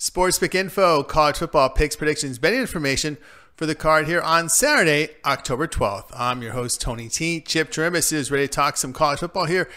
Sports Pick Info, college football picks, predictions, betting information for the card here on Saturday, October 12th. I'm your host, Tony T. Chip Chirimbus is ready to talk some college football here.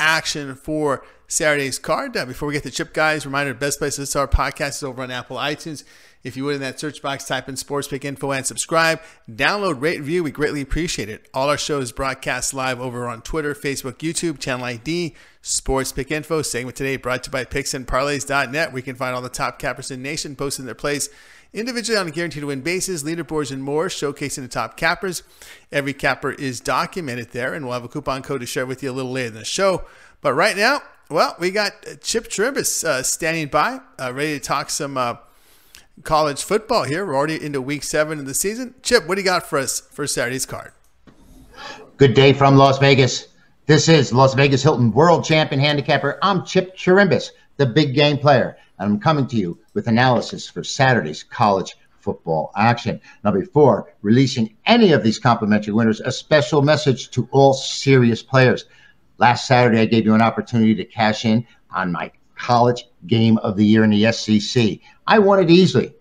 Action for Saturday's card. Uh, before we get to Chip, guys, reminder best place to listen to our podcast is over on Apple iTunes. If you would, in that search box, type in Sports Pick Info and subscribe. Download, rate, review. We greatly appreciate it. All our shows broadcast live over on Twitter, Facebook, YouTube, Channel ID, Sports Pick Info. Segment today brought to you by PicksandParlays.net. We can find all the top cappers in the nation posting their plays individually on a guaranteed to win basis, leaderboards, and more, showcasing the top cappers. Every capper is documented there, and we'll have a coupon code to share with you a little later in the show. But right now, well, we got Chip Chirimbus uh, standing by, uh, ready to talk some uh, college football here. We're already into week seven of the season. Chip, what do you got for us for Saturday's card? Good day from Las Vegas. This is Las Vegas Hilton World Champion Handicapper. I'm Chip Chirimbus, the big game player, I'm coming to you with analysis for Saturday's college football action. Now, before releasing any of these complimentary winners, a special message to all serious players. Last Saturday, I gave you an opportunity to cash in on my college game of the year in the SEC. I won it easily.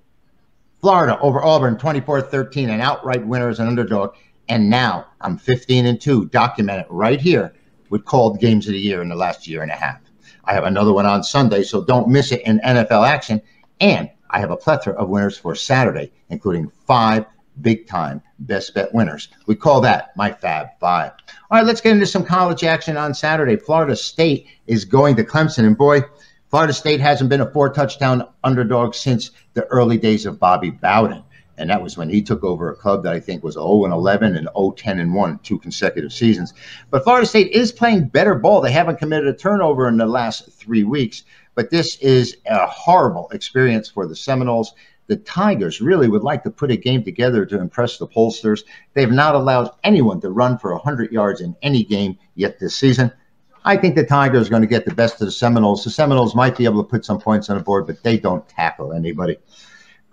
Florida over Auburn 24 13, an outright winner as an underdog. And now I'm 15 and 2, documented right here with called games of the year in the last year and a half. I have another one on Sunday, so don't miss it in NFL action. And I have a plethora of winners for Saturday, including five big time best bet winners. We call that my Fab Five. All right, let's get into some college action on Saturday. Florida State is going to Clemson, and boy, Florida State hasn't been a four touchdown underdog since the early days of Bobby Bowden. And that was when he took over a club that I think was 0 and 11 and 0 10 and 1, two consecutive seasons. But Florida State is playing better ball. They haven't committed a turnover in the last three weeks. But this is a horrible experience for the Seminoles the Tigers really would like to put a game together to impress the pollsters. They've not allowed anyone to run for 100 yards in any game yet this season. I think the Tigers are going to get the best of the Seminoles. The Seminoles might be able to put some points on the board, but they don't tackle anybody.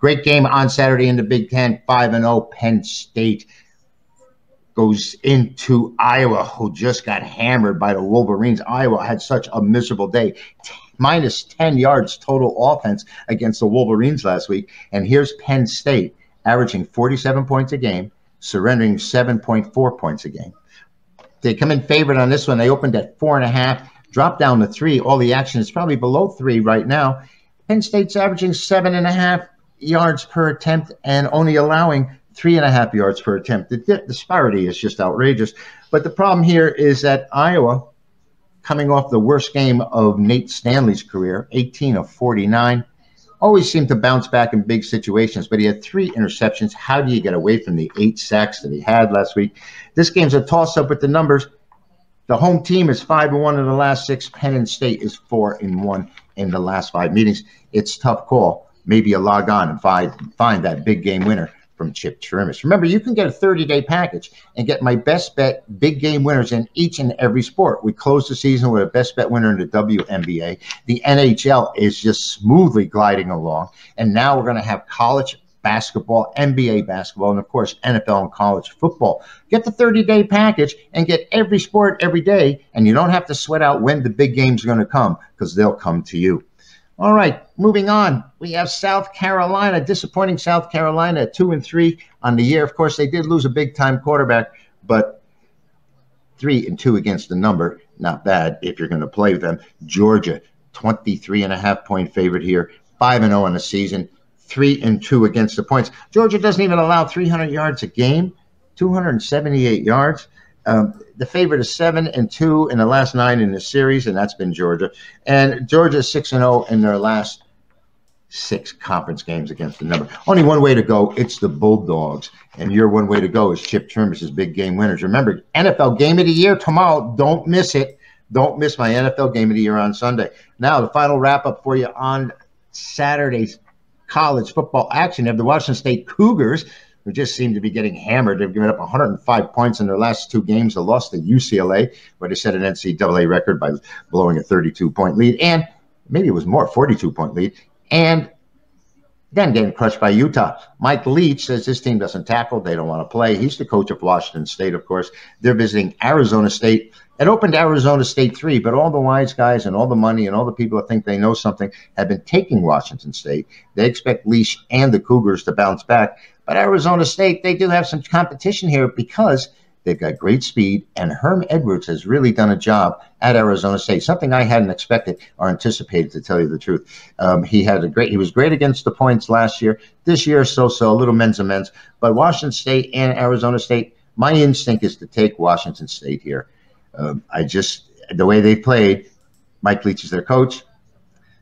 Great game on Saturday in the Big Ten. 5 and 0 Penn State goes into Iowa, who just got hammered by the Wolverines. Iowa had such a miserable day minus 10 yards total offense against the Wolverines last week. And here's Penn State averaging 47 points a game, surrendering 7.4 points a game. They come in favorite on this one. They opened at four and a half, dropped down to three. All the action is probably below three right now. Penn State's averaging seven and a half yards per attempt and only allowing three and a half yards per attempt. The disparity is just outrageous. But the problem here is that Iowa coming off the worst game of Nate Stanley's career, 18 of 49. Always seemed to bounce back in big situations, but he had three interceptions. How do you get away from the eight sacks that he had last week? This game's a toss up with the numbers. The home team is five and one in the last six. Penn and State is four and one in the last five meetings. It's tough call. Maybe you log on and find find that big game winner from Chip Chirimbus. Remember, you can get a 30 day package and get my best bet big game winners in each and every sport. We close the season with a best bet winner in the WNBA. The NHL is just smoothly gliding along. And now we're going to have college basketball, NBA basketball, and of course, NFL and college football. Get the 30 day package and get every sport every day, and you don't have to sweat out when the big games are going to come because they'll come to you. All right, moving on. We have South Carolina, disappointing South Carolina two and three on the year. Of course, they did lose a big time quarterback, but three and two against the number, not bad if you're going to play them. Georgia, 23 and a half point favorite here, five and zero oh on the season, three and two against the points. Georgia doesn't even allow 300 yards a game, 278 yards. Um, the favorite is seven and two in the last nine in the series, and that's been Georgia. And Georgia is six and zero oh in their last six conference games against the number. Only one way to go. It's the Bulldogs, and your one way to go is Chip Chirimbus's big game winners. Remember, NFL Game of the Year tomorrow. Don't miss it. Don't miss my NFL game of the year on Sunday. Now, the final wrap up for you on Saturday's college football action. You have the Washington State Cougars, who just seem to be getting hammered. They've given up 105 points in their last two games. They lost to UCLA, where they set an NCAA record by blowing a 32 point lead. And maybe it was more, 42 point lead. And then getting crushed by Utah. Mike Leach says this team doesn't tackle. They don't want to play. He's the coach of Washington State, of course. They're visiting Arizona State. It opened Arizona State three, but all the wise guys and all the money and all the people that think they know something have been taking Washington State. They expect Leach and the Cougars to bounce back. But Arizona State, they do have some competition here because – They've got great speed, and Herm Edwards has really done a job at Arizona State. Something I hadn't expected or anticipated, to tell you the truth. Um, he had a great. He was great against the points last year. This year, so-so, a little men's and men's. But Washington State and Arizona State, my instinct is to take Washington State here. Um, I just the way they played. Mike Leach is their coach,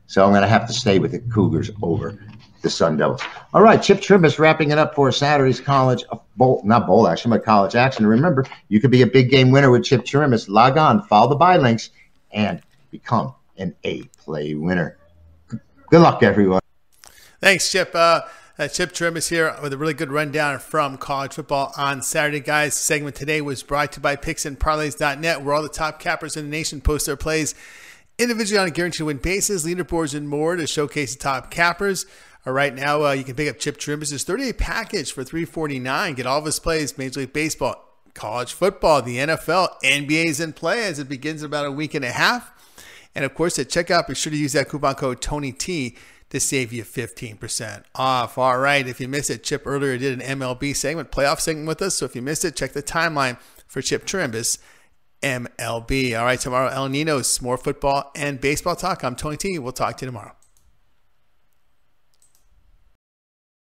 so I'm going to have to stay with the Cougars over the Sun Devils. All right, Chip Chirimbus wrapping it up for Saturday's college bowl, not bowl action, but college action. Remember, you could be a big game winner with Chip Chirimbus. Log on, follow the buy links, and become an A play winner. Good luck, everyone. Thanks, Chip. Uh, uh, Chip Chirimbus here with a really good rundown from college football on Saturday, guys. Segment today was brought to you by PicksandParlays.net, where all the top cappers in the nation post their plays individually on a guaranteed win basis, leaderboards, and more to showcase the top cappers. All right, now uh, you can pick up Chip Chirimbus' 30-day package for 349. Get all of his plays, Major League Baseball, college football, the NFL, NBA's in play as it begins in about a week and a half. And of course, at checkout, be sure to use that coupon code TonyT to save you 15% off. All right, if you missed it, Chip earlier did an MLB segment, playoff segment with us. So if you missed it, check the timeline for Chip Chirimbus, MLB. All right, tomorrow, El Nino's more football and baseball talk. I'm Tony T. We'll talk to you tomorrow.